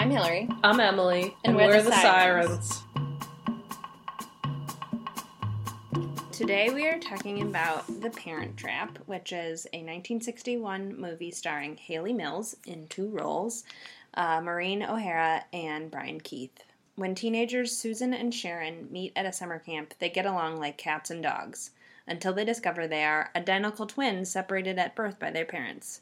I'm Hillary. I'm Emily, And and, we're we're, the the sirens. Today we are talking about The Parent Trap, which is a 1961 movie starring Hayley Mills in two roles, uh, Maureen O'Hara and Brian Keith. When teenagers Susan and Sharon meet at a summer camp, they get along like cats and dogs until they discover they are identical twins separated at birth by their parents.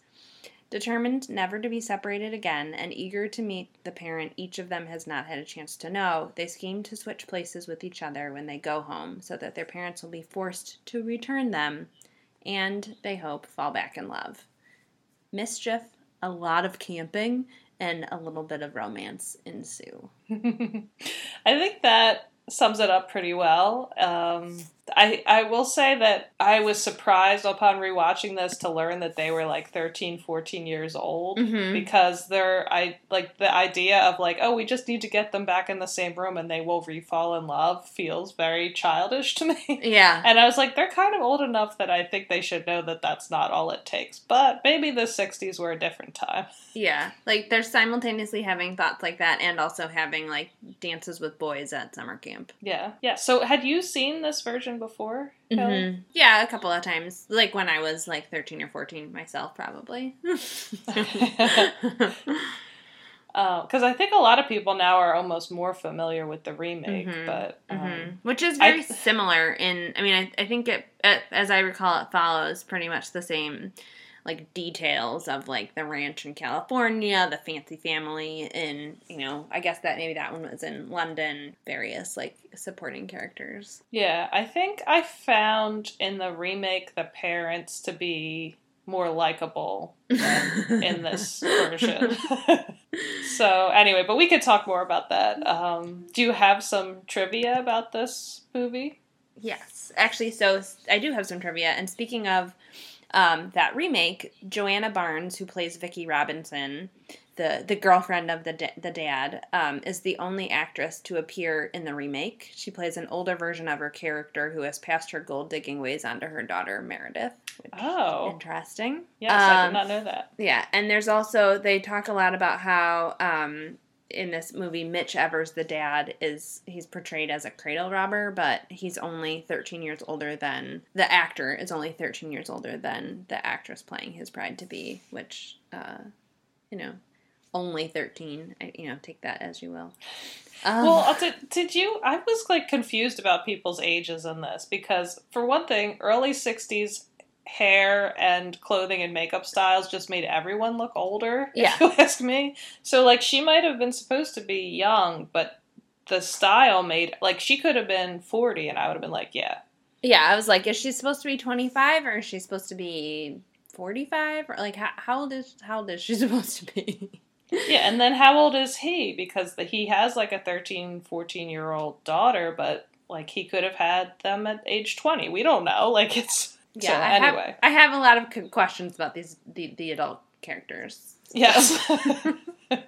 Determined never to be separated again and eager to meet the parent each of them has not had a chance to know, they scheme to switch places with each other when they go home so that their parents will be forced to return them and, they hope, fall back in love. Mischief, a lot of camping, and a little bit of romance ensue. I think that sums it up pretty well. Um, I I will say that I was surprised upon rewatching this to learn that they were like 13, 14 years old Mhm. because they're I like the idea of like oh we just need to get them back in the same room and they will refall in love feels very childish to me. Yeah. And I was like, they're kind of old enough that I think they should know that that's not all it takes. But maybe the 60s were a different time. Yeah. Like they're simultaneously having thoughts like that and also having like dances with boys at summer camp. Yeah. Yeah. So had you seen this version before? Mhm. Yeah, a couple of times. Like when I was like 13 or 14 myself, probably. Because I think a lot of people now are almost more familiar with the remake, Mhm. but um, Mhm. Which is I- very similar in, I mean, I, I think it, it, as I recall, it follows pretty much the same like details of like the ranch in California, the fancy family in, you know, I guess that maybe that one was in London, various like supporting characters. yeah, I think I found in the remake the parents to be more likable than in this version. so anyway, but we could talk more about that. Um, do you have some trivia about this movie? Yes, actually, so I do have some trivia. And speaking of um, that remake, Joanna Barnes, who plays Vicki Robinson, the the girlfriend of the da- the dad, um, is the only actress to appear in the remake. She plays an older version of her character who has passed her gold digging ways onto her daughter Meredith. Oh, Interesting. yes, I Um, did not know that. Yeah, and there's also they talk a lot about how um, in this movie Mitch Evers, the dad, is he's portrayed as a cradle robber, but he's only 13 years older than the actor is only 13 years older than the actress playing his bride to be, which uh, you know, only 13. I, you know, take that as you will. Um, Well, did, did you? I was like confused about people's ages in this because, for one thing, early 60s hair and clothing and makeup styles just made everyone look older, Yeah. if you ask me. So, like, she might have been supposed to be young, but the style made, like, she could have been 40, and I would have been like, yeah. yeah, I was like, is she supposed to be 25 or is she supposed to be 45 or like how, how old is how old is she supposed to be? Yeah, and then how old is he? Because the, he has, like, a 13, 14 year old daughter, but, like, he could have had them at age 20. We don't know. Like, it's. Yeah, so, I have- anyway. I have a lot of questions about these the, the adult characters. Yes.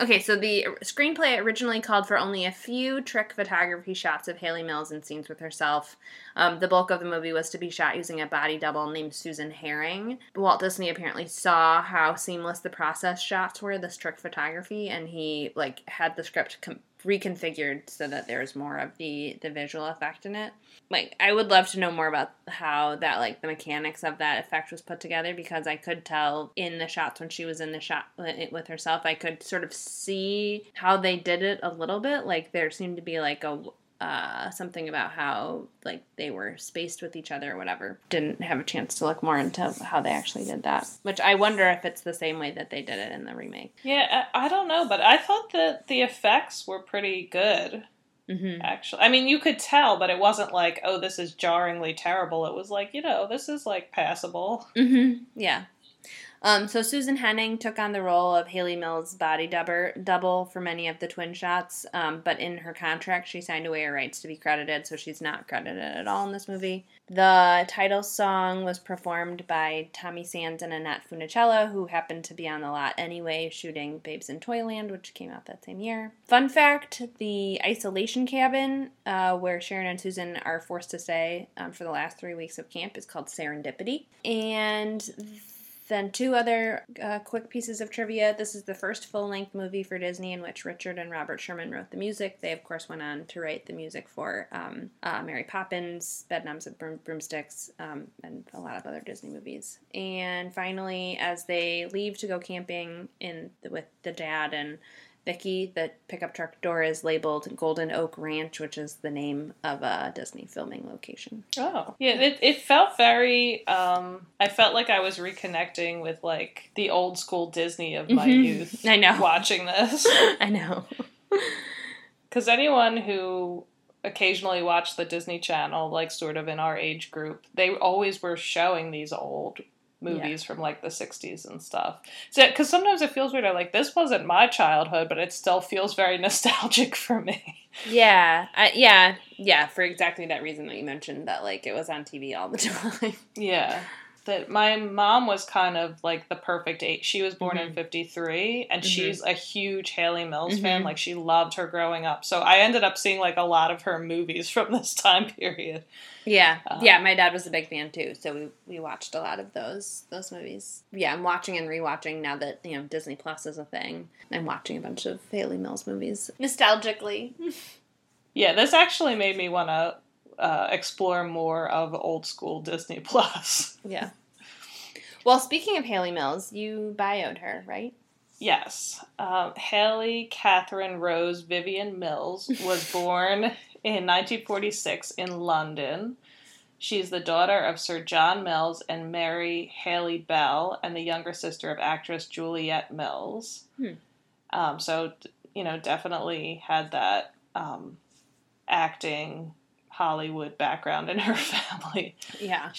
Okay, so the screenplay originally called for only a few trick photography shots of Hayley Mills in scenes with herself. Um, the bulk of the movie was to be shot using a body double named Susan Henning. Walt Disney apparently saw how seamless the process shots were, this trick photography, and he like had the script com- reconfigured so that there was more of the the visual effect in it. Like, I would love to know more about how that like the mechanics of that effect was put together because I could tell in the shots when she was in the shot with with herself, I could sort of see how they did it a little bit. Like there seemed to be like a uh, something about how like they were spaced with each other or whatever. Didn't have a chance to look more into how they actually did that. Which I wonder if it's the same way that they did it in the remake. Yeah, I, I don't know, but I thought that the effects were pretty good, Mm-hmm. actually. I mean, you could tell, but it wasn't like, oh, this is jarringly terrible. It was like, you know, this is like passable. Mm-hmm. Yeah. Um, so Susan Henning took on the role of Hayley Mills' body double, for many of the twin shots, um, but in her contract she signed away her rights to be credited, so she's not credited at all in this movie. The title song was performed by Tommy Sands and Annette Funicello, who happened to be on the lot anyway, shooting Babes in Toyland, which came out that same year. Fun fact the isolation cabin uh, where Sharon and Susan are forced to stay um, for the last three weeks of camp is called Serendipity. And then two other uh, quick pieces of trivia. This is the first full-length movie for Disney in which Richard and Robert Sherman wrote the music. They of course went on to write the music for um, uh, Mary Poppins, Bedknobs and Broom- Broomsticks, um, and a lot of other Disney movies. And finally, as they leave to go camping in with the dad and Vicky, the pickup truck door is labeled Golden Oak Ranch, which is the name of a Disney filming location. Oh, yeah. It, it felt very. Um, I felt like I was reconnecting with like the old school Disney of my Mhm. youth. I know. Watching this, I know. because anyone who occasionally watched the Disney Channel, like sort of in our age group, they always were showing these old movies from like the 60s and stuff. So, because sometimes it feels weird. I'm like, this wasn't my childhood, but it still feels very nostalgic for me. Yeah, I, yeah, yeah. For exactly that reason that you mentioned, that like it was on TV all the time. Yeah. That my mom was kind of like the perfect age. She was born in Mhm. 53 and Mhm. she's a huge Hayley Mills fan. Mhm. Like she loved her growing up. So I ended up seeing like a lot of her movies from this time period. Yeah, Um, yeah. My dad was a big fan too, so we we watched a lot of those those movies. Yeah, I'm watching and rewatching now that you know Disney Plus is a thing. I'm watching a bunch of Hayley Mills movies nostalgically. Yeah, this actually made me want to uh, explore more of old school Disney Plus. Yeah. Well, speaking of Hayley Mills, you bioed her, right? Yes. Um, Hayley Catherine Rose Vivian Mills was born in 1946 in London. She's the daughter of Sir John Mills and Mary Hayley Bell, and the younger sister of actress Juliet Mills. Hmm. Um, so, you know, definitely had that um, acting Hollywood background in her family. Yeah.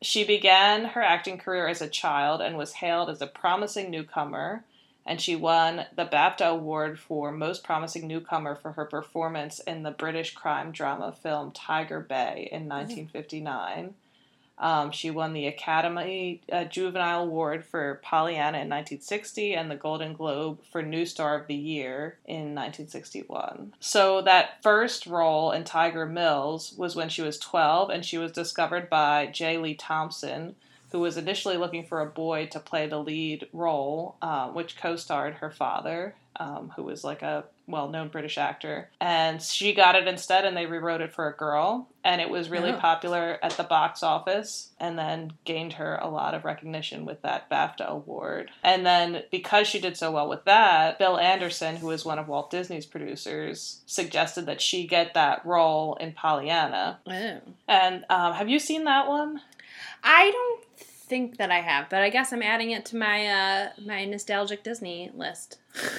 She began her acting career as a child and was hailed as a promising newcomer, and she won the BAFTA Award for Most Promising Newcomer for her performance in the British crime drama film Tiger Bay in mm-hmm. 1959. Um, she won the Academy uh, Juvenile Award for Pollyanna in 1960 and the Golden Globe for New Star of the Year in 1961. So, that first role in Tiger Mills was when she was 12, and she was discovered by J. Lee Thompson, who was initially looking for a boy to play the lead role, uh, which co starred her father, um, who was like a well known British actor. And she got it instead, and they rewrote it for a girl. And it was really Oh. popular at the box office, and then gained her a lot of recognition with that BAFTA award. And then because she did so well with that, Bill Anderson, who was one of Walt Disney's producers, suggested that she get that role in Pollyanna. Oh. And um, have you seen that one? I don't think that I have, but I guess I'm adding it to my uh my nostalgic Disney list.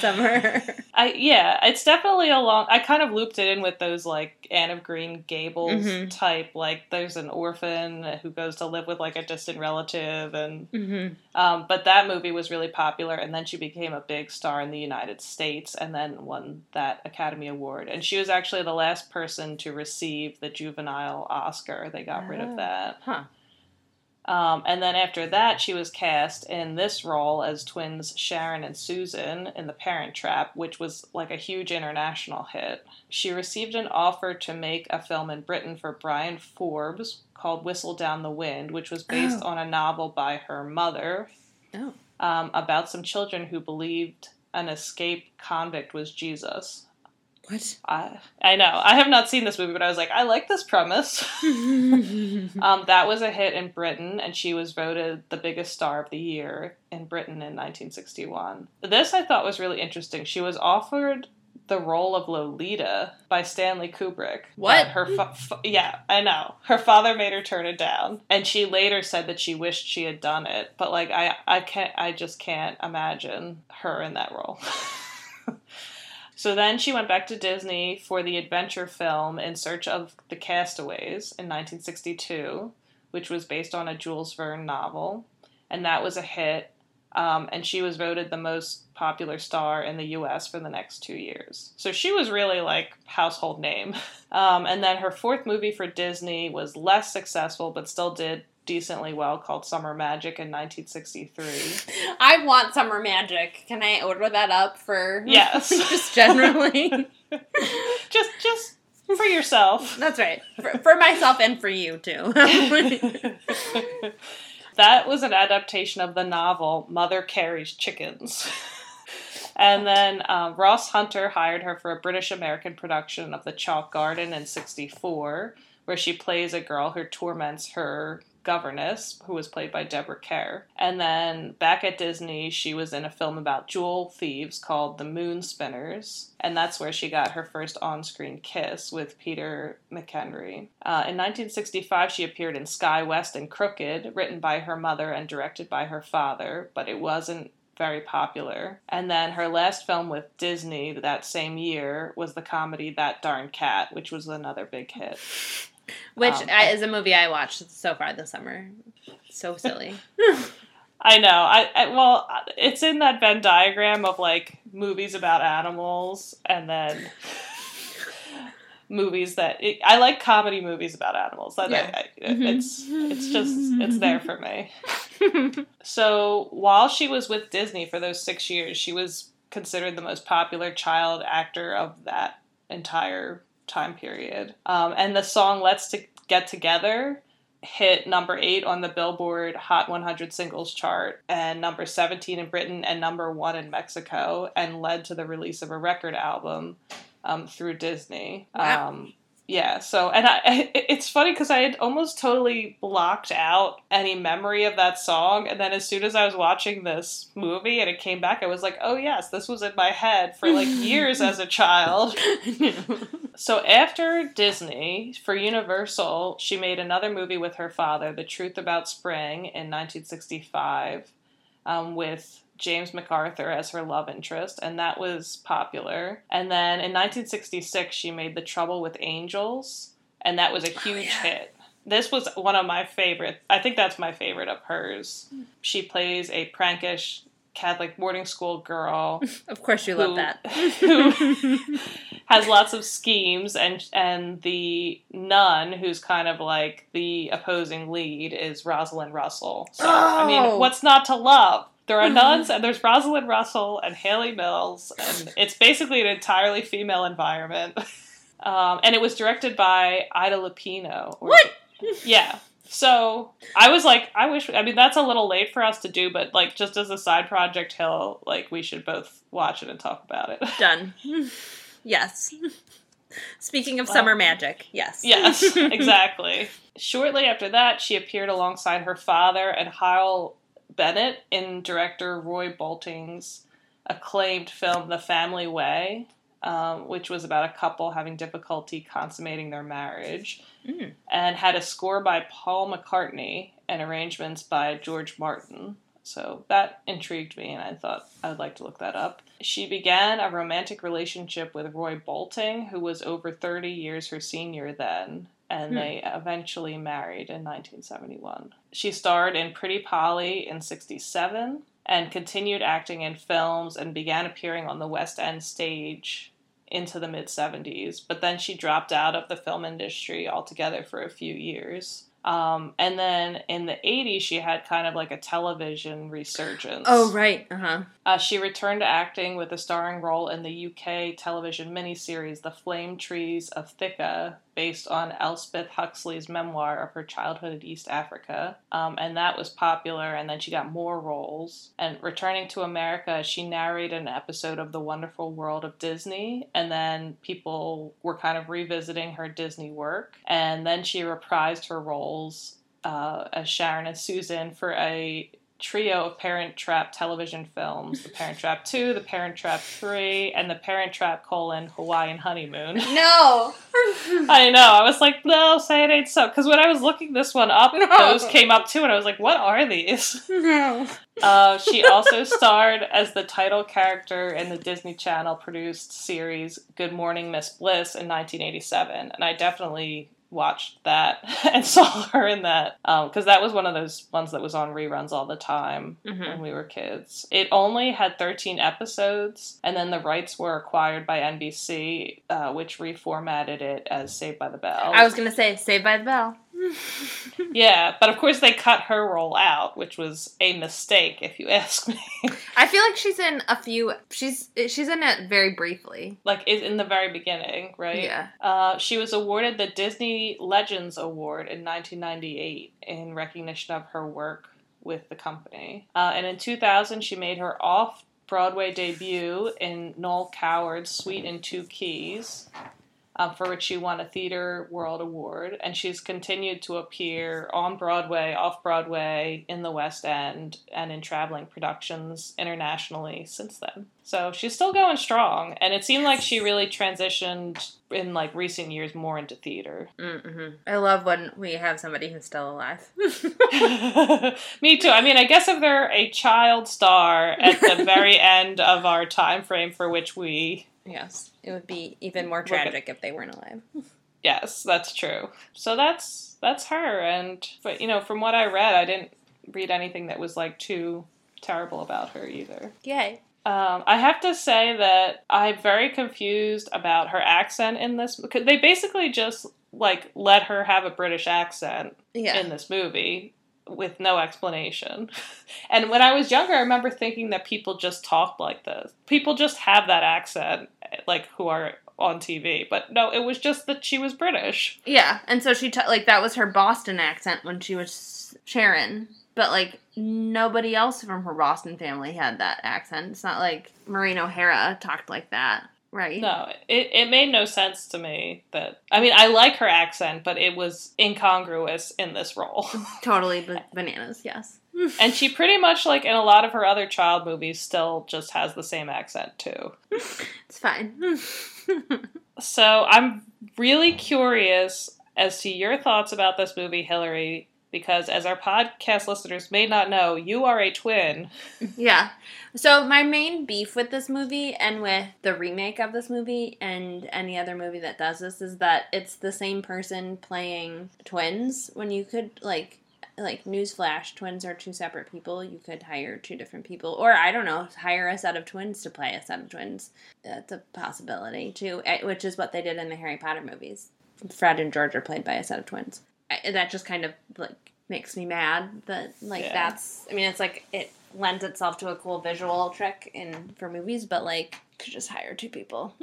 Summer. I yeah, it's definitely a long. I kind of looped it in with those like Anne of Green Gables Mhm. type. Like, there's an orphan who goes to live with like a distant relative, and mm-hmm. um, but that movie was really popular, and then she became a big star in the United States, and then won that Academy Award. And she was actually the last person to receive the juvenile Oscar. They got rid Oh. of that. Huh. Um, and then after that, she was cast in this role as twins Sharon and Susan in The Parent Trap, which was like a huge international hit. She received an offer to make a film in Britain for Bryan Forbes called Whistle Down the Wind, which was based Oh. on a novel by her mother Oh. um, about some children who believed an escaped convict was Jesus. What? I I know I have not seen this movie, but I was like, I like this premise. Um, that was a hit in Britain, and she was voted the biggest star of the year in Britain in 1961. This I thought was really interesting. She was offered the role of Lolita by Stanley Kubrick. What? Her fa- fa- yeah, I know. Her father made her turn it down, and she later said that she wished she had done it. But like, I I can't. I just can't imagine her in that role. So then she went back to Disney for the adventure film In Search of the Castaways in 1962, which was based on a Jules Verne novel. And that was a hit. Um, and she was voted the most popular star in the US for the next two years. So she was really like household name. Um, and then her fourth movie for Disney was less successful, but still did decently well, called Summer Magic in 1963. I want summer magic. Can I order that up for Yes. just generally? just, just for yourself. That's right. For, for myself and for you too. that was an adaptation of the novel Mother Carey's Chickens. and then um, Ross Hunter hired her for a British American production of The Chalk Garden in 64, where she plays a girl who torments her governess, who was played by Deborah Kerr. And then back at Disney, she was in a film about jewel thieves called The Moon Spinners, and that's where she got her first on screen kiss with Peter McEnery. Uh, in 1965, she appeared in Sky West and Crooked, written by her mother and directed by her father, but it wasn't very popular. And then her last film with Disney that same year was the comedy That Darn Cat, which was another big hit. Which Um, I, is a movie I watched so far this summer. So silly. I know. I, I well, it's in that Venn diagram of like movies about animals, and then movies that it, I like comedy movies about animals. That Yeah. I, I, it's it's just it's there for me. So while she was with Disney for those six years, she was considered the most popular child actor of that entire time period. Um, and the song "Let's to Get Together" hit number eight on the Billboard Hot 100 Singles chart, and number 17 in Britain, and number one in Mexico, and led to the release of a record album um, through Disney. Wow. Um, yeah, so and I, it's funny because I had almost totally blocked out any memory of that song, and then as soon as I was watching this movie and it came back, I was like, "Oh yes, this was in my head for like years as a child." So after Disney, for Universal, she made another movie with her father, The Truth About Spring, in 1965, um, with James MacArthur as her love interest, and that was popular. And then in 1966, she made The Trouble with Angels, and that was a oh, huge yeah. hit. This was one of my favorite. I think that's my favorite of hers. She plays a prankish Catholic boarding school girl of course, you love that. who has lots of schemes and and the nun who's kind of like the opposing lead is Rosalind Russell. So I Oh. mean, what's not to love? There are nuns and there's Rosalind Russell and Hayley Mills and it's basically an entirely female environment. Um, and it was directed by Ida Lupino. or- What? Yeah. So I was like, I wish. I mean, that's a little late for us to do, but like, just as a side project, Hill, like, we should both watch it and talk about it. Done. Yes. Speaking of Wow. summer magic, yes. yes, exactly. Shortly after that, she appeared alongside her father and Hywel Bennett in director Roy Boulting's acclaimed film The Family Way, um, which was about a couple having difficulty consummating their marriage, Mm. and had a score by Paul McCartney and arrangements by George Martin. So that intrigued me, and I thought I would like to look that up. She began a romantic relationship with Roy Bolting, who was over 30 years her senior then, and Hmm. they eventually married in 1971. She starred in Pretty Polly in 67 and continued acting in films and began appearing on the West End stage into the mid 70s, but then she dropped out of the film industry altogether for a few years. Um, and then in the 80s, she had kind of like a television resurgence. Oh, right. Uh huh. Uh, she returned to acting with a starring role in the UK television miniseries The Flame Trees of Thika, based on Elspeth Huxley's memoir of her childhood in East Africa. Um, and that was popular, and then she got more roles. And returning to America, she narrated an episode of The Wonderful World of Disney, and then people were kind of revisiting her Disney work. And then she reprised her roles uh, as Sharon and Susan for a trio of Parent Trap television films: The Parent Trap Two, The Parent Trap Three, and The Parent Trap: colon Hawaiian Honeymoon. No. I know. I was like, no, say it ain't so. Because when I was looking this one up, No. those came up too, and I was like, what are these? no. Uh, she also starred as the title character in the Disney Channel produced series Good Morning Miss Bliss in 1987, and I definitely watched that and saw her in that because that was one of those ones that was on reruns all the time Mhm. when we were kids. It only had 13 episodes, and then the rights were acquired by NBC, uh, which reformatted it as Saved by the Bell. I was gonna say Saved by the Bell. Yeah, but of course they cut her role out, which was a mistake, if you ask me. I feel like she's in a few. She's she's in it very briefly. like is in the very beginning, right? Yeah. Uh, she was awarded the Disney Legends Award in 1998 in recognition of her work with the company. Uh, and in 2000, she made her off Broadway debut in Noel Coward's Suite in Two Keys, um, for which she won a Theatre World Award. And she's continued to appear on Broadway, off Broadway, in the West End, and in traveling productions internationally since then. So she's still going strong. And it seemed like she really transitioned in like recent years more into theater. Mm-hmm. I love when we have somebody who's still alive. Me too. I mean, I guess if they're a child star at the very end of our time frame for which we yes, it would be even more tragic if they weren't alive. Yes, that's true. So that's that's her and but you know, from what I read, I didn't read anything that was like too terrible about her either. Yay. Um, I have to say that I'm very confused about her accent in this because they basically just like let her have a British accent Yeah. in this movie with no explanation. And when I was younger, I remember thinking that people just talked like this. People just have that accent, like who are on TV. But no, it was just that she was British. Yeah, and so she t- like that was her Boston accent when she was Sharon, but like nobody else from her Boston family had that accent. It's not like Maureen O'Hara talked like that, right? No, it, it made no sense to me that. I mean, I like her accent, but it was incongruous in this role. Totally b- bananas. Yes. And she pretty much, like in a lot of her other child movies, still just has the same accent too. It's fine. So I'm really curious as to your thoughts about this movie, Hillary, because as our podcast listeners may not know, you are a twin. yeah. So my main beef with this movie and with the remake of this movie and any other movie that does this is that it's the same person playing twins when you could like like newsflash twins are two separate people. You could hire two different people. Or i don't know hire a set of twins to play a set of twins. That's a possibility too eh, which is what they did in the harry potter movies. Fred and george are played by a set of twins. I, that just kind of like makes me mad that like Yeah. that's i mean it's like it lends itself to a cool visual trick in for movies but like could just hire two people.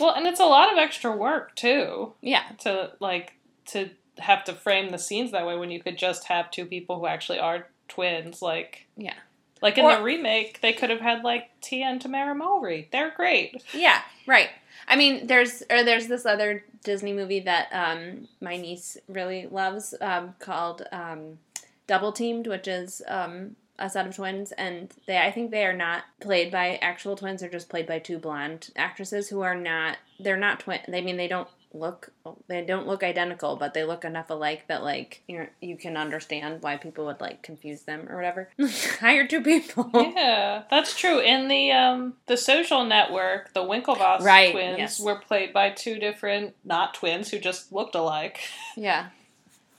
Well, and it's a lot of extra work too. Yeah. To like to have to frame the scenes that way when you could just have two people who actually are twins. Like yeah like in Or- the remake, they could have had like Tia and Tamara Mowry. They're great. Yeah, right. I mean, there's or there's this other Disney movie that um, my niece really loves um, called um, Double Teamed, which is um, a set of twins, and they I think they are not played by actual twins; they're just played by two blonde actresses who are not they're not twin. They I mean they don't look they don't look identical, but they look enough alike that like you know you can understand why people would like confuse them or whatever. Hire two people. Yeah, that's true. In the um the social network, the Winklevoss Right, twins yes. were played by two different not twins who just looked alike. Yeah.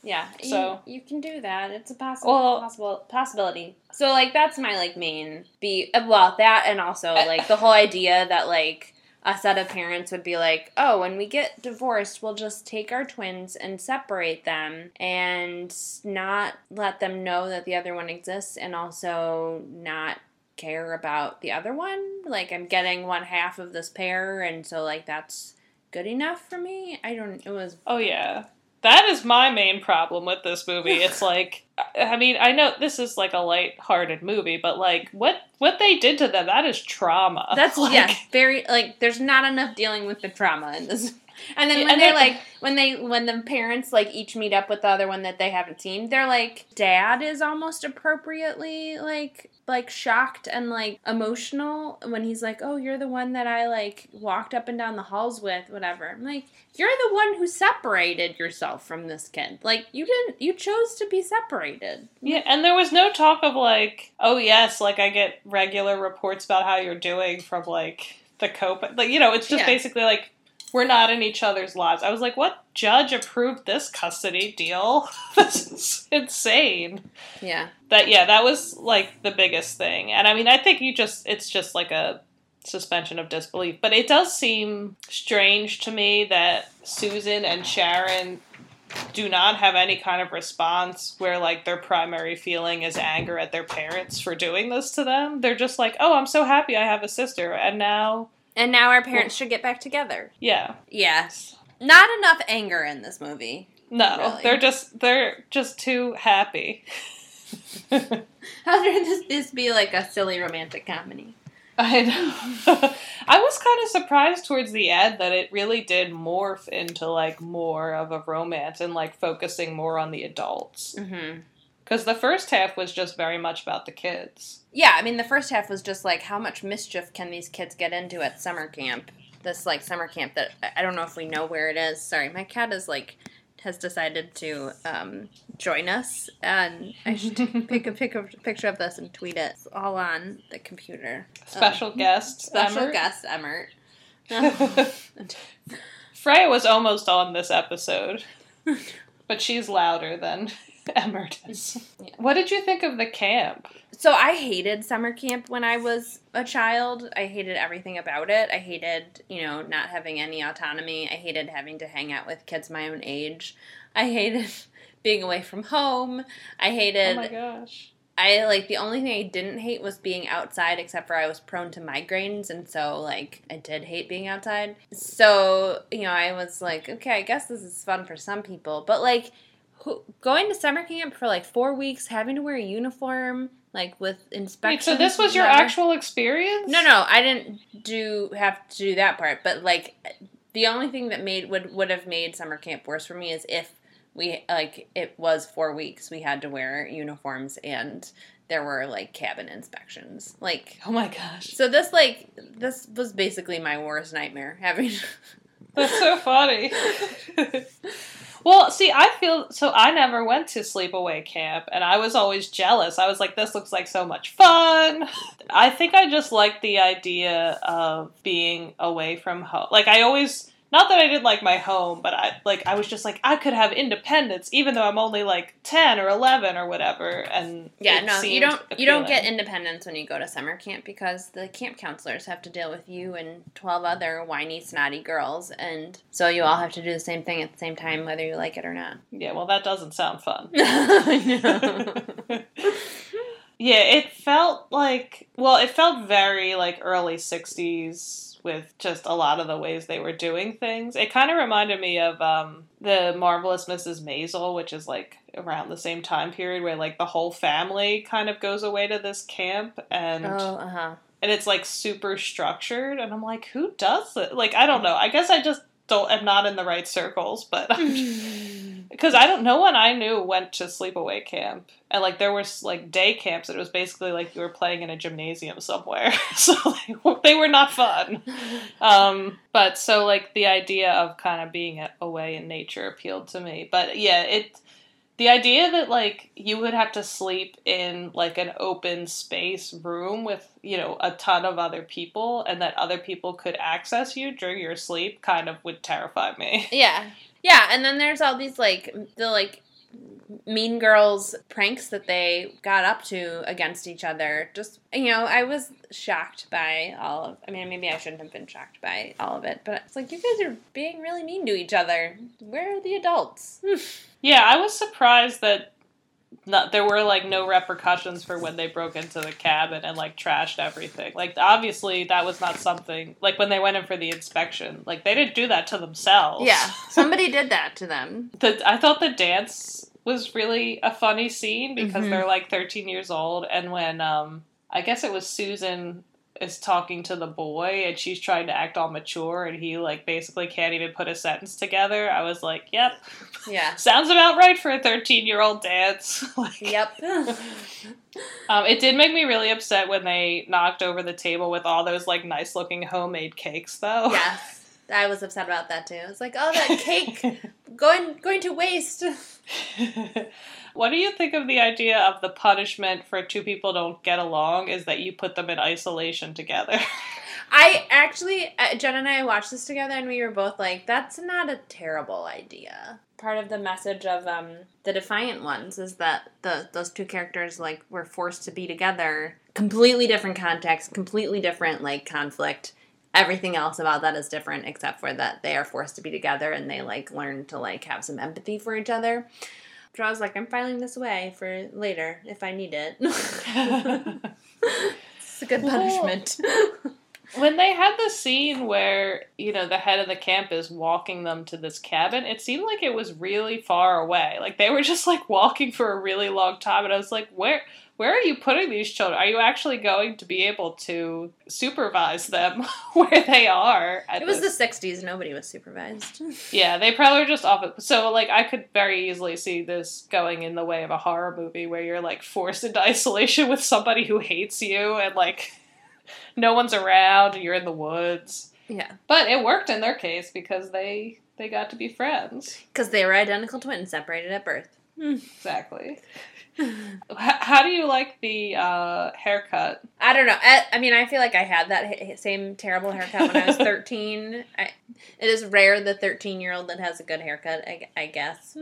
Yeah. So- you, you can do that. It's a possible Well- possible possibility. So like that's my like main be well that and also like the whole idea that like a set of parents would be like, "Oh, when we get divorced, we'll just take our twins and separate them and not let them know that the other one exists and also not care about the other one. Like I'm getting one half of this pair and so like that's good enough for me. I don't it was Oh yeah. That is my main problem with this movie. It's like I mean, I know this is like a light-hearted movie, but like what what they did to them, that is trauma. That's like, yeah, very like there's not enough dealing with the trauma in this. And then when and they're like when they when the parents like each meet up with the other one that they haven't seen, they're like dad is almost appropriately like like shocked and like emotional when he's like, "Oh, you're the one that I like walked up and down the halls with, whatever." I'm like, "You're the one who separated yourself from this kid. Like you didn't you chose to be separated." Yeah, and there was no talk of like, oh yes, like I get regular reports about how you're doing from like the cope. Like you know, it's just Yeah. basically like we're not in each other's lives. I was like, what judge approved this custody deal? this is insane. Yeah. That yeah, that was like the biggest thing. And I mean, I think you just it's just like a suspension of disbelief. But it does seem strange to me that Susan and Sharon do not have any kind of response where like their primary feeling is anger at their parents for doing this to them. They're just like, "Oh, I'm so happy I have a sister." And now, And now our parents should get back together. yeah. Yes. Not enough anger in this movie. No, Really? they're just they're just too happy. How did this, this be like a silly romantic comedy? I know. I was kind of surprised towards the end that it really did morph into like more of a romance and like focusing more on the adults. Mm-hmm. Because the first half was just very much about the kids. Yeah, I mean, the first half was just like, how much mischief can these kids get into at summer camp? This like summer camp that I don't know if we know where it is. Sorry, my cat is like has decided to um, join us, and I should pick a pick a picture of this and tweet it. It's all on the computer. Special Um, guest. special Emmert. guest Emmert. Freya was almost on this episode, but she's louder than Emmert is. Yeah. What did you think of the camp? So I hated summer camp when I was a child. I hated everything about it. I hated, you know, not having any autonomy. I hated having to hang out with kids my own age. I hated being away from home. I hated. Oh my gosh. I like the only thing I didn't hate was being outside except for I was prone to migraines and so like I did hate being outside. So, you know, I was like, okay, I guess this is fun for some people, but like who, going to summer camp for like 4 weeks having to wear a uniform like with Wait, inspections. so this was your whatever. actual experience? No, no, I didn't do have to do that part, but like the only thing that made would would have made summer camp worse for me is if we like it was 4 weeks we had to wear uniforms and there were like cabin inspections. Like Oh my gosh. so this like this was basically my worst nightmare having That's so funny. well, see, I feel so. I never went to sleepaway camp, and I was always jealous. I was like, "This looks like so much fun." I think I just liked the idea of being away from home. Like, I always. Not that I didn't like my home, but I like I was just like I could have independence even though I'm only like ten or eleven or whatever. And Yeah, no, you don't you don't get independence when you go to summer camp because the camp counselors have to deal with you and 12 other whiny snotty girls and so you all have to do the same thing at the same time whether you like it or not. Yeah, well, that doesn't sound fun. Yeah, it felt like well, it felt very like early '60s with just a lot of the ways they were doing things. It kind of reminded me of um, the marvelous Mrs. Maisel, which is like around the same time period where like the whole family kind of goes away to this camp and Oh, uh-huh. and it's like super structured and I'm like, who does it? Like I don't know. I guess I just don't am not in the right circles, but because I don't. No one I knew went to sleepaway camp, and like there was like day camps. And it was basically like you were playing in a gymnasium somewhere, so like, they were not fun. Um, but so like the idea of kind of being away in nature appealed to me. But yeah, it. The idea that like you would have to sleep in like an open space room with you know a ton of other people and that other people could access you during your sleep kind of would terrify me. Yeah. Yeah, and then there's all these like the like mean girls pranks that they got up to against each other. Just you know, I was shocked by all of I mean maybe I shouldn't have been shocked by all of it, but it's like you guys are being really mean to each other. Where are the adults? Yeah, I was surprised that not, there were like no repercussions for when they broke into the cabin and like trashed everything. Like obviously that was not something like when they went in for the inspection. Like they didn't do that to themselves. yeah, somebody did that to them. The, I thought the dance was really a funny scene because Mhm. they're like 13 years old and when um I guess it was Susan is talking to the boy and she's trying to act all mature and he like basically can't even put a sentence together. I was like, "Yep, Yeah. Sounds about right for a 13 year old dance. like, Yep. um, it did make me really upset when they knocked over the table with all those like nice looking homemade cakes, though. yes. I was upset about that too. It's like, oh, that cake going going to waste. What do you think of the idea of the punishment for two people don't get along is that you put them in isolation together? I actually, uh, Jen and I watched this together, and we were both like, "That's not a terrible idea." Part of the message of um, the Defiant Ones is that the those two characters like were forced to be together, completely different context, completely different like conflict. Everything else about that is different, except for that they are forced to be together, and they like learn to like have some empathy for each other. So I was like, I'm filing this away for later if I need it. it's a good Well, punishment. when they had the scene where you know the head of the camp is walking them to this cabin it seemed like it was really far away like they were just like walking for a really long time and i was like where where are you putting these children are you actually going to be able to supervise them where they are it was this? the 60s nobody was supervised yeah they probably were just off it so like i could very easily see this going in the way of a horror movie where you're like forced into isolation with somebody who hates you and like no one's around and you're in the woods. Yeah. But it worked in their case because they they got to be friends. Because they were identical twins separated at birth. Exactly. How do you like the uh, haircut? I don't know. I, I, mean, I feel like I had that same terrible haircut when I was 13. I, it is rare the 13 year old that has a good haircut, I, I guess.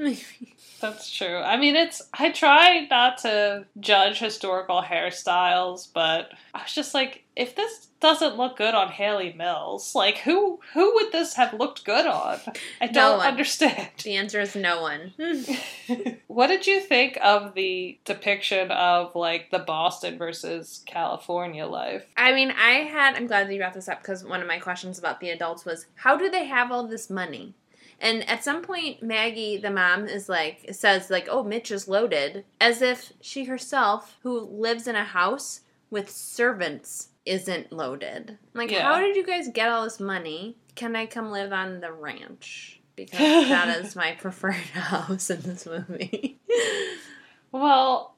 That's true. I mean, it's. I try not to judge historical hairstyles, but I was just like, if this doesn't look good on Hayley Mills, like who who would this have looked good on? I don't no understand. The answer is no one. Hmm. what did you think of the depiction of like the Boston versus California life? I mean, I had. I'm glad that you brought this up because one of my questions about the adults was, how do they have all this money? And at some point, Maggie, the mom, is like, says, like, oh, Mitch is loaded, as if she herself, who lives in a house with servants, isn't loaded. like, yeah. how did you guys get all this money? Can I come live on the ranch? Because that is my preferred house in this movie. well,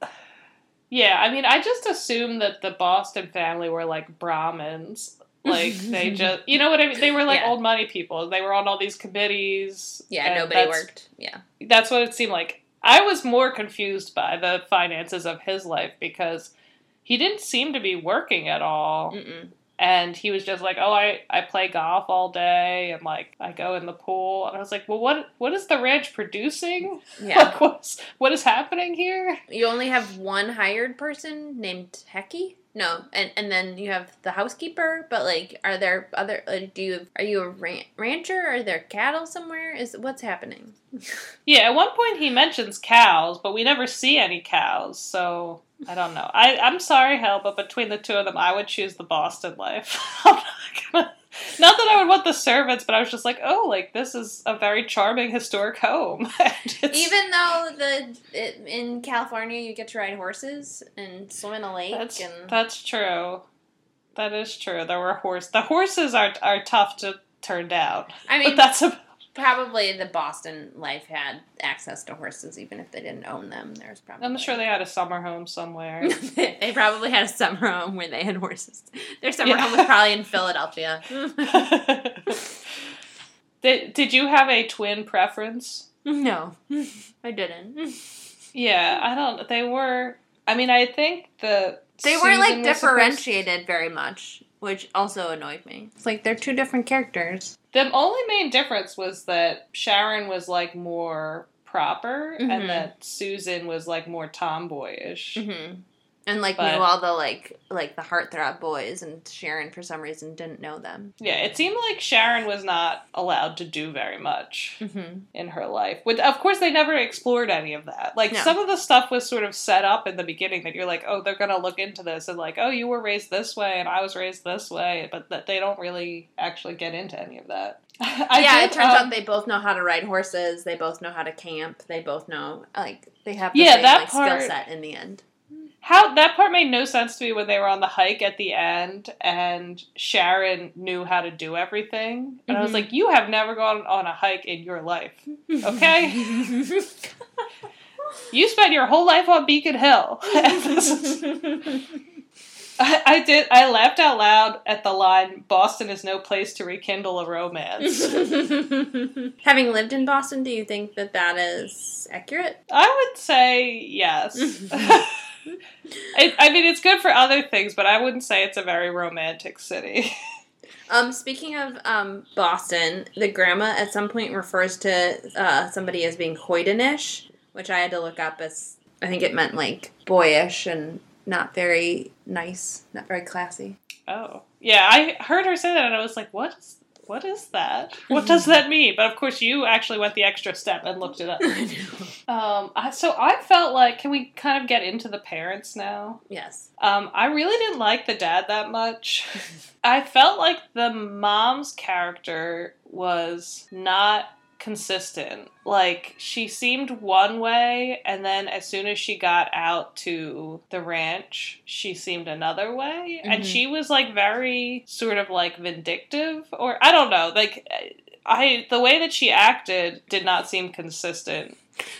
yeah, I mean, I just assumed that the Boston family were like Brahmins like they just, you know what I mean? They were like yeah. old money people. They were on all these committees. Yeah, nobody worked. Yeah, that's what it seemed like. I was more confused by the finances of his life because he didn't seem to be working at all. Mm-mm. And he was just like, "Oh, I, I play golf all day, and like I go in the pool." And I was like, "Well, what what is the ranch producing? Yeah, like, what's what is happening here?" You only have one hired person named Hecky. No, and and then you have the housekeeper. But like, are there other? Like, do you are you a ran- rancher? Are there cattle somewhere? Is what's happening? yeah, at one point he mentions cows, but we never see any cows. So I don't know. I I'm sorry, hell, but between the two of them, I would choose the Boston life. I'm not gonna not that I would want the servants, but I was just like, oh, like this is a very charming historic home. Even though the it, in California you get to ride horses and swim in a lake. That's, and... that's true. That is true. There were horse. The horses are are tough to turn down. I mean, but that's a Probably the Boston life had access to horses, even if they didn't own them. There's probably. I'm sure they had a summer home somewhere. they probably had a summer home where they had horses. Their summer yeah. home was probably in Philadelphia. did Did you have a twin preference? No, I didn't. Yeah, I don't. They were. I mean, I think the they weren't like differentiated very much, which also annoyed me. It's like they're two different characters. The only main difference was that Sharon was like more proper, mm-hmm. and that Susan was like more tomboyish. Mm-hmm and like but, knew all the like like the heartthrob boys and sharon for some reason didn't know them yeah it seemed like sharon was not allowed to do very much mm-hmm. in her life but of course they never explored any of that like no. some of the stuff was sort of set up in the beginning that you're like oh they're gonna look into this and like oh you were raised this way and i was raised this way but that they don't really actually get into any of that yeah, did, it turns um, out they both know how to ride horses. They both know how to camp. They both know like they have the yeah, same that like, skill set in the end how that part made no sense to me when they were on the hike at the end and Sharon knew how to do everything. And mm-hmm. I was mm-hmm. like, you have never gone on a hike in your life. Okay? you spent your whole life on Beacon Hill. I, I, did. I laughed out loud at the line, "Boston is no place to rekindle a romance." Having lived in Boston, do you think that that is accurate? I would say yes. It, I mean, it's good for other things, but I wouldn't say it's a very romantic city. Um, speaking of um, Boston, the grandma at some point refers to uh, somebody as being hoydenish, which I had to look up as I think it meant like boyish and not very nice, not very classy. Oh, yeah, I heard her say that, and I was like, "What? What is that? What does that mean? But of course, you actually went the extra step and looked it up. Um, I, so I felt like, can we kind of get into the parents now? yes. Um, I really didn't like the dad that much. I felt like the mom's character was not consistent. Like she seemed one way and then as soon as she got out to the ranch, she seemed another way and Mhm. she was like very sort of like vindictive or I don't know, like I the way that she acted did not seem consistent.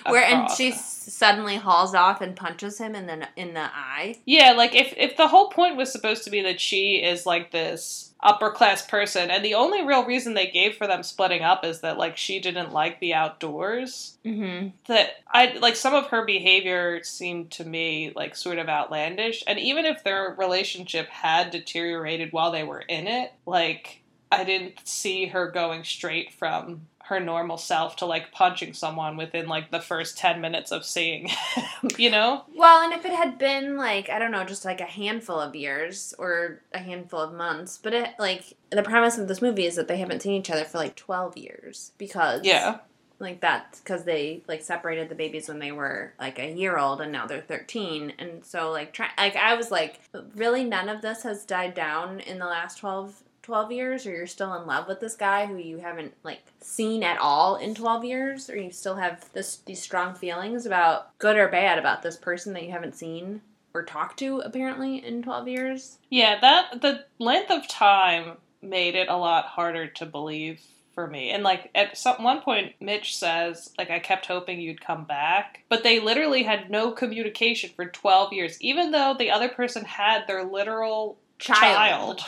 Where and she suddenly hauls off and punches him in the in the eye. Yeah, like if if the whole point was supposed to be that she is like this upper class person and the only real reason they gave for them splitting up is that like she didn't like the outdoors Mm-hmm. that I like some of her behavior seemed to me like sort of outlandish and even if their relationship had deteriorated while they were in it like I didn't see her going straight from her normal self to like punching someone within like the first 10 minutes of seeing him, you know? Well, and if it had been like I don't know, just like a handful of years or a handful of months, but it like the premise of this movie is that they haven't seen each other for like twelve years because yeah. like that's because they like separated the babies when they were like a year old and now they're 13 and so like try like i was like really none of this has died down in the last 12 12 years or you're still in love with this guy who you haven't like seen at all in 12 years or you still have this these strong feelings about good or bad about this person that you haven't seen or talked to apparently in 12 years Yeah, that the length of time made it a lot harder to believe for me. And like at some one point Mitch says like I kept hoping you'd come back, but they literally had no communication for 12 years even though the other person had their literal child.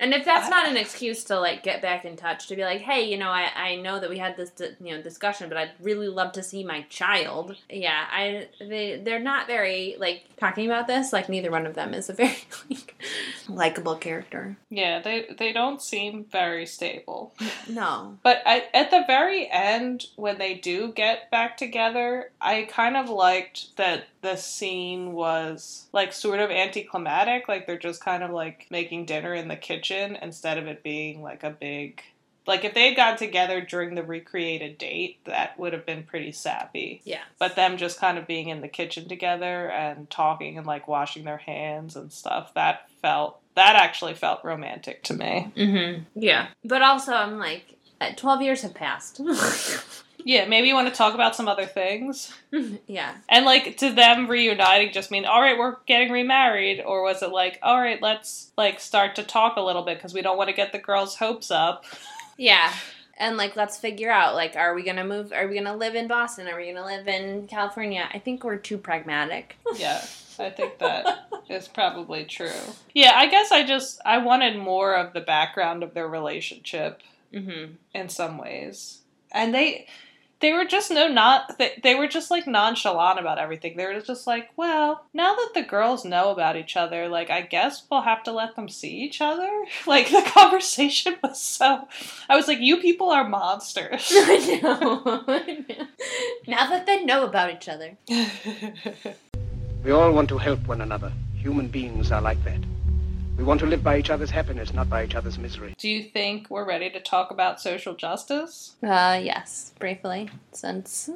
And if that's not an excuse to like get back in touch to be like, hey, you know, I, I know that we had this you know discussion, but I'd really love to see my child. Yeah, I they they're not very like talking about this. Like neither one of them is a very like likable character. Yeah, they they don't seem very stable. No. But I, at the very end, when they do get back together, I kind of liked that the scene was like sort of anticlimactic. Like they're just kind of like making dinner in the kitchen instead of it being like a big. Like if they had gotten together during the recreated date, that would have been pretty sappy. Yeah. But them just kind of being in the kitchen together and talking and like washing their hands and stuff, that felt that actually felt romantic to me. Mm-hmm. Yeah. But also, I'm like, uh, twelve years have passed. Yeah, maybe you want to talk about some other things. yeah. And like, to them reuniting just mean, all right, we're getting remarried, or was it like, all right, let's like start to talk a little bit because we don't want to get the girls' hopes up? Yeah. And like, let's figure out like, are we gonna move? Are we gonna live in Boston? Are we gonna live in California? I think we're too pragmatic. Yeah, I think that is probably true. Yeah, I guess I just I wanted more of the background of their relationship Mm-hmm. in some ways, and they. They were just no not they, they were just like nonchalant about everything. They were just like, well, now that the girls know about each other, like I guess we'll have to let them see each other. Like the conversation was so I was like, you people are monsters. I know. now that they know about each other. We all want to help one another. Human beings are like that. We want to live by each other's happiness, not by each other's misery. Do you think we're ready to talk about social justice? Uh, yes, briefly, since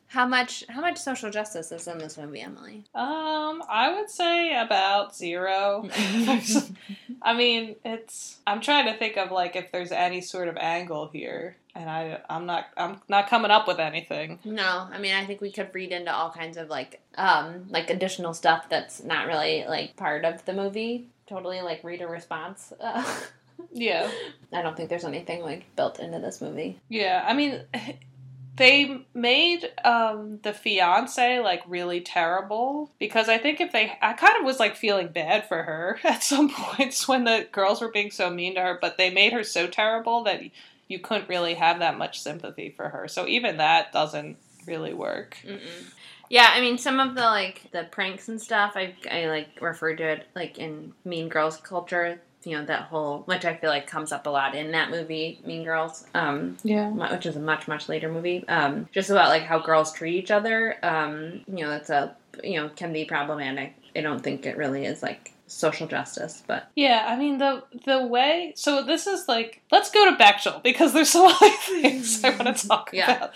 how much how much social justice is in this movie, Emily? Um, I would say about zero. I mean, it's. I'm trying to think of like if there's any sort of angle here, and I, I'm not. I'm not coming up with anything. No, I mean I think we could read into all kinds of like um like additional stuff that's not really like part of the movie. Totally like read a response. Uh, Yeah, I don't think there's anything like built into this movie. yeah. I mean, they made um the fiance like really terrible because I think if they, I kind of was like feeling bad for her at some points when the girls were being so mean to her, but they made her so terrible that you couldn't really have that much sympathy for her. So even that doesn't really work. Mm-mm. Yeah, I mean some of the like the pranks and stuff. I I like refer to it like in Mean Girls culture. You know that whole which I feel like comes up a lot in that movie, Mean Girls. Um, Yeah. which is a much much later movie um just about like how girls treat each other um you know that's a you know can be problematic i don't think it really is like social justice, but Yeah, I mean the the way. So this is like let's go to Bechdel because there's some other things I want to talk Yeah. about.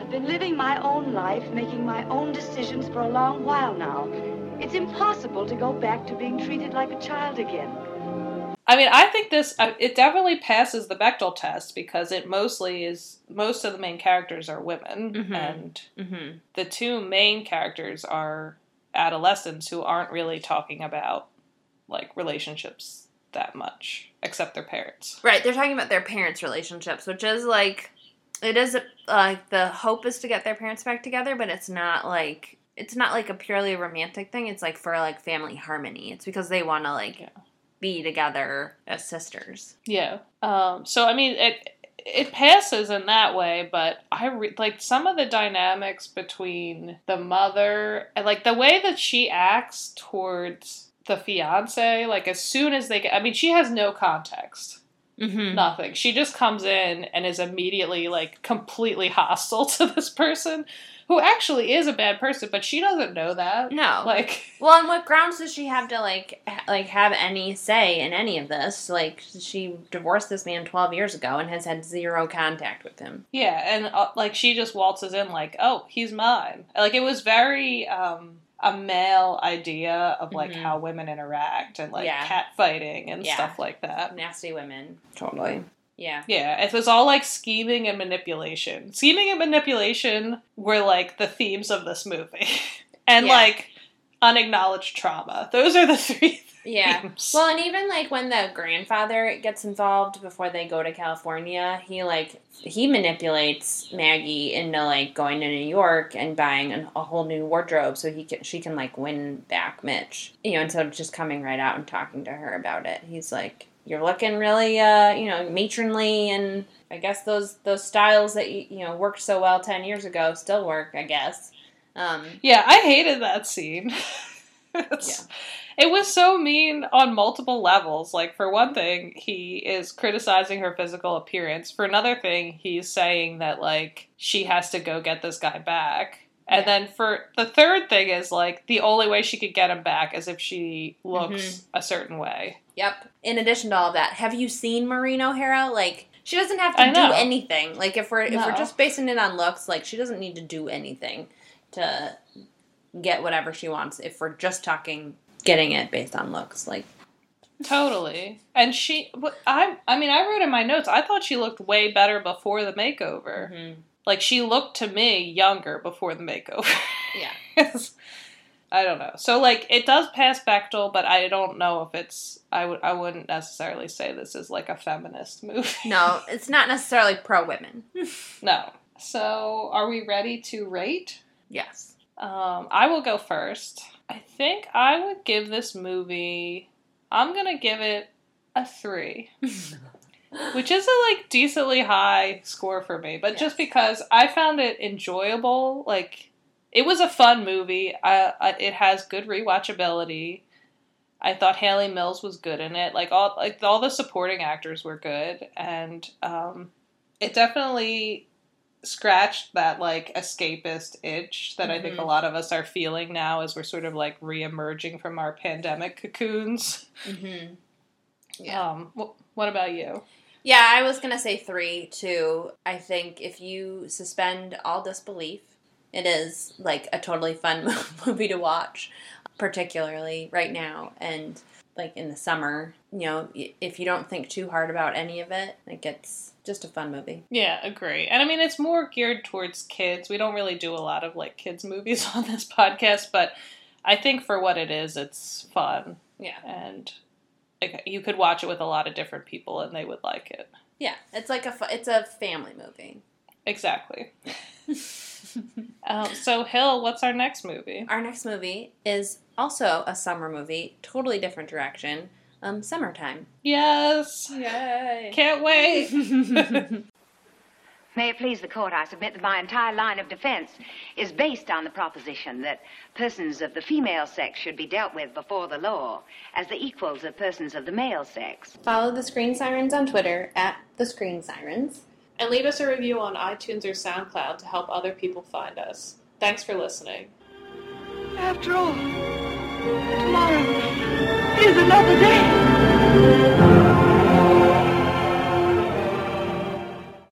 I've been living my own life, making my own decisions for a long while now. It's impossible to go back to being treated like a child again. I mean, I think this uh, it definitely passes the Bechdel test because it mostly is most of the main characters are women Mhm. and mm-hmm. the two main characters are adolescents who aren't really talking about like relationships that much except their parents. right. They're talking about their parents' relationships, which is like it is like the hope is to get their parents back together, but it's not like it's not like a purely romantic thing. It's like for like family harmony. It's because they want to like Yeah. be together as sisters. Yeah. Um, so I mean, it it passes in that way, but I re- like some of the dynamics between the mother and like the way that she acts towards the fiance. Like as soon as they get, I mean, she has no context, Mm-hmm. nothing. She just comes in and is immediately like completely hostile to this person, who actually is a bad person, but she doesn't know that. No. Like. Well, on what grounds does she have to like ha- like have any say in any of this? Like she divorced this man 12 years ago and has had zero contact with him. Yeah, and uh, like she just waltzes in like, "Oh, he's mine." Like it was very um a male idea of like Mhm. how women interact and like Yeah. cat fighting and Yeah. stuff like that. Nasty women. Totally. Yeah. Yeah, it was all like scheming and manipulation. Scheming and manipulation were like the themes of this movie. and Yeah. like unacknowledged trauma. Those are the three Yeah. Well, and even like when the grandfather gets involved before they go to California, he like he manipulates Maggie into like going to New York and buying an, a whole new wardrobe so he can she can like win back Mitch. You know, instead of just coming right out and talking to her about it. He's like, "You're looking really uh, you know, matronly and I guess those those styles that you, you know worked so well 10 years ago still work, I guess." Um Yeah, I hated that scene. It's- It was so mean on multiple levels. Like, for one thing, he is criticizing her physical appearance. For another thing, he's saying that, like, she has to go get this guy back. And Yeah. then for the third thing is, like, the only way she could get him back is if she looks Mm-hmm. a certain way. Yep. In addition to all that, have you seen Maureen O'Hara? Like, she doesn't have to do anything. Like, if we're if we're just basing it on looks, like she doesn't need to do anything to get whatever she wants. If we're just talking getting it based on looks, like, Totally. And she, I, I mean, I wrote in my notes, I thought she looked way better before the makeover. mhm. Like, she looked to me younger before the makeover. yeah, I don't know. So like it does pass Bechdel, but I don't know if it's I would I wouldn't necessarily say this is like a feminist movie. no, it's not necessarily pro women. no. So are we ready to rate? yes. Um, I will go first. I think I would give this movie I'm gonna give it a three. Which is a like decently high score for me, but just because I found it enjoyable, like it was a fun movie. I, I, it has good rewatchability. I thought Hayley Mills was good in it. Like all like all the supporting actors were good, and um, it definitely scratched that like escapist itch that I think a Mhm. lot of us are feeling now as we're sort of like re-emerging from our pandemic cocoons. Mm-hmm. Yeah. Um, wh- what about you? Yeah, I was gonna say three too. I think if you suspend all disbelief, it is like a totally fun movie to watch, particularly right now and like in the summer. You know, if you don't think too hard about any of it, like it's just a fun movie. Yeah, agree. And I mean, it's more geared towards kids. We don't really do a lot of like kids movies on this podcast, but I think for what it is, it's fun Yeah, and like, you could watch it with a lot of different people and they would like it. yeah, it's like a fu- it's a family movie. Exactly. Um, so, Hill, what's our next movie? Our next movie is also a summer movie, totally different direction. Um, summertime. Yes. Yay! Can't wait. May it please the court, I submit that my entire line of defense is based on the proposition that persons of the female sex should be dealt with before the law as the equals of persons of the male sex. Follow the Screen Sirens on Twitter at the Screen Sirens. and leave us a review on iTunes or SoundCloud to help other people find us. Thanks for listening. After all, tomorrow is another day.